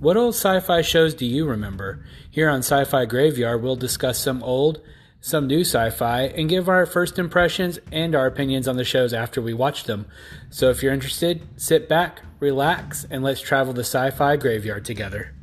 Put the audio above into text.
What old sci fi shows do you remember? Here on Sci Fi Graveyard, we'll discuss some old, some new sci fi, and give our first impressions and our opinions on the shows after we watch them. So if you're interested, sit back, relax, and let's travel the sci fi graveyard together.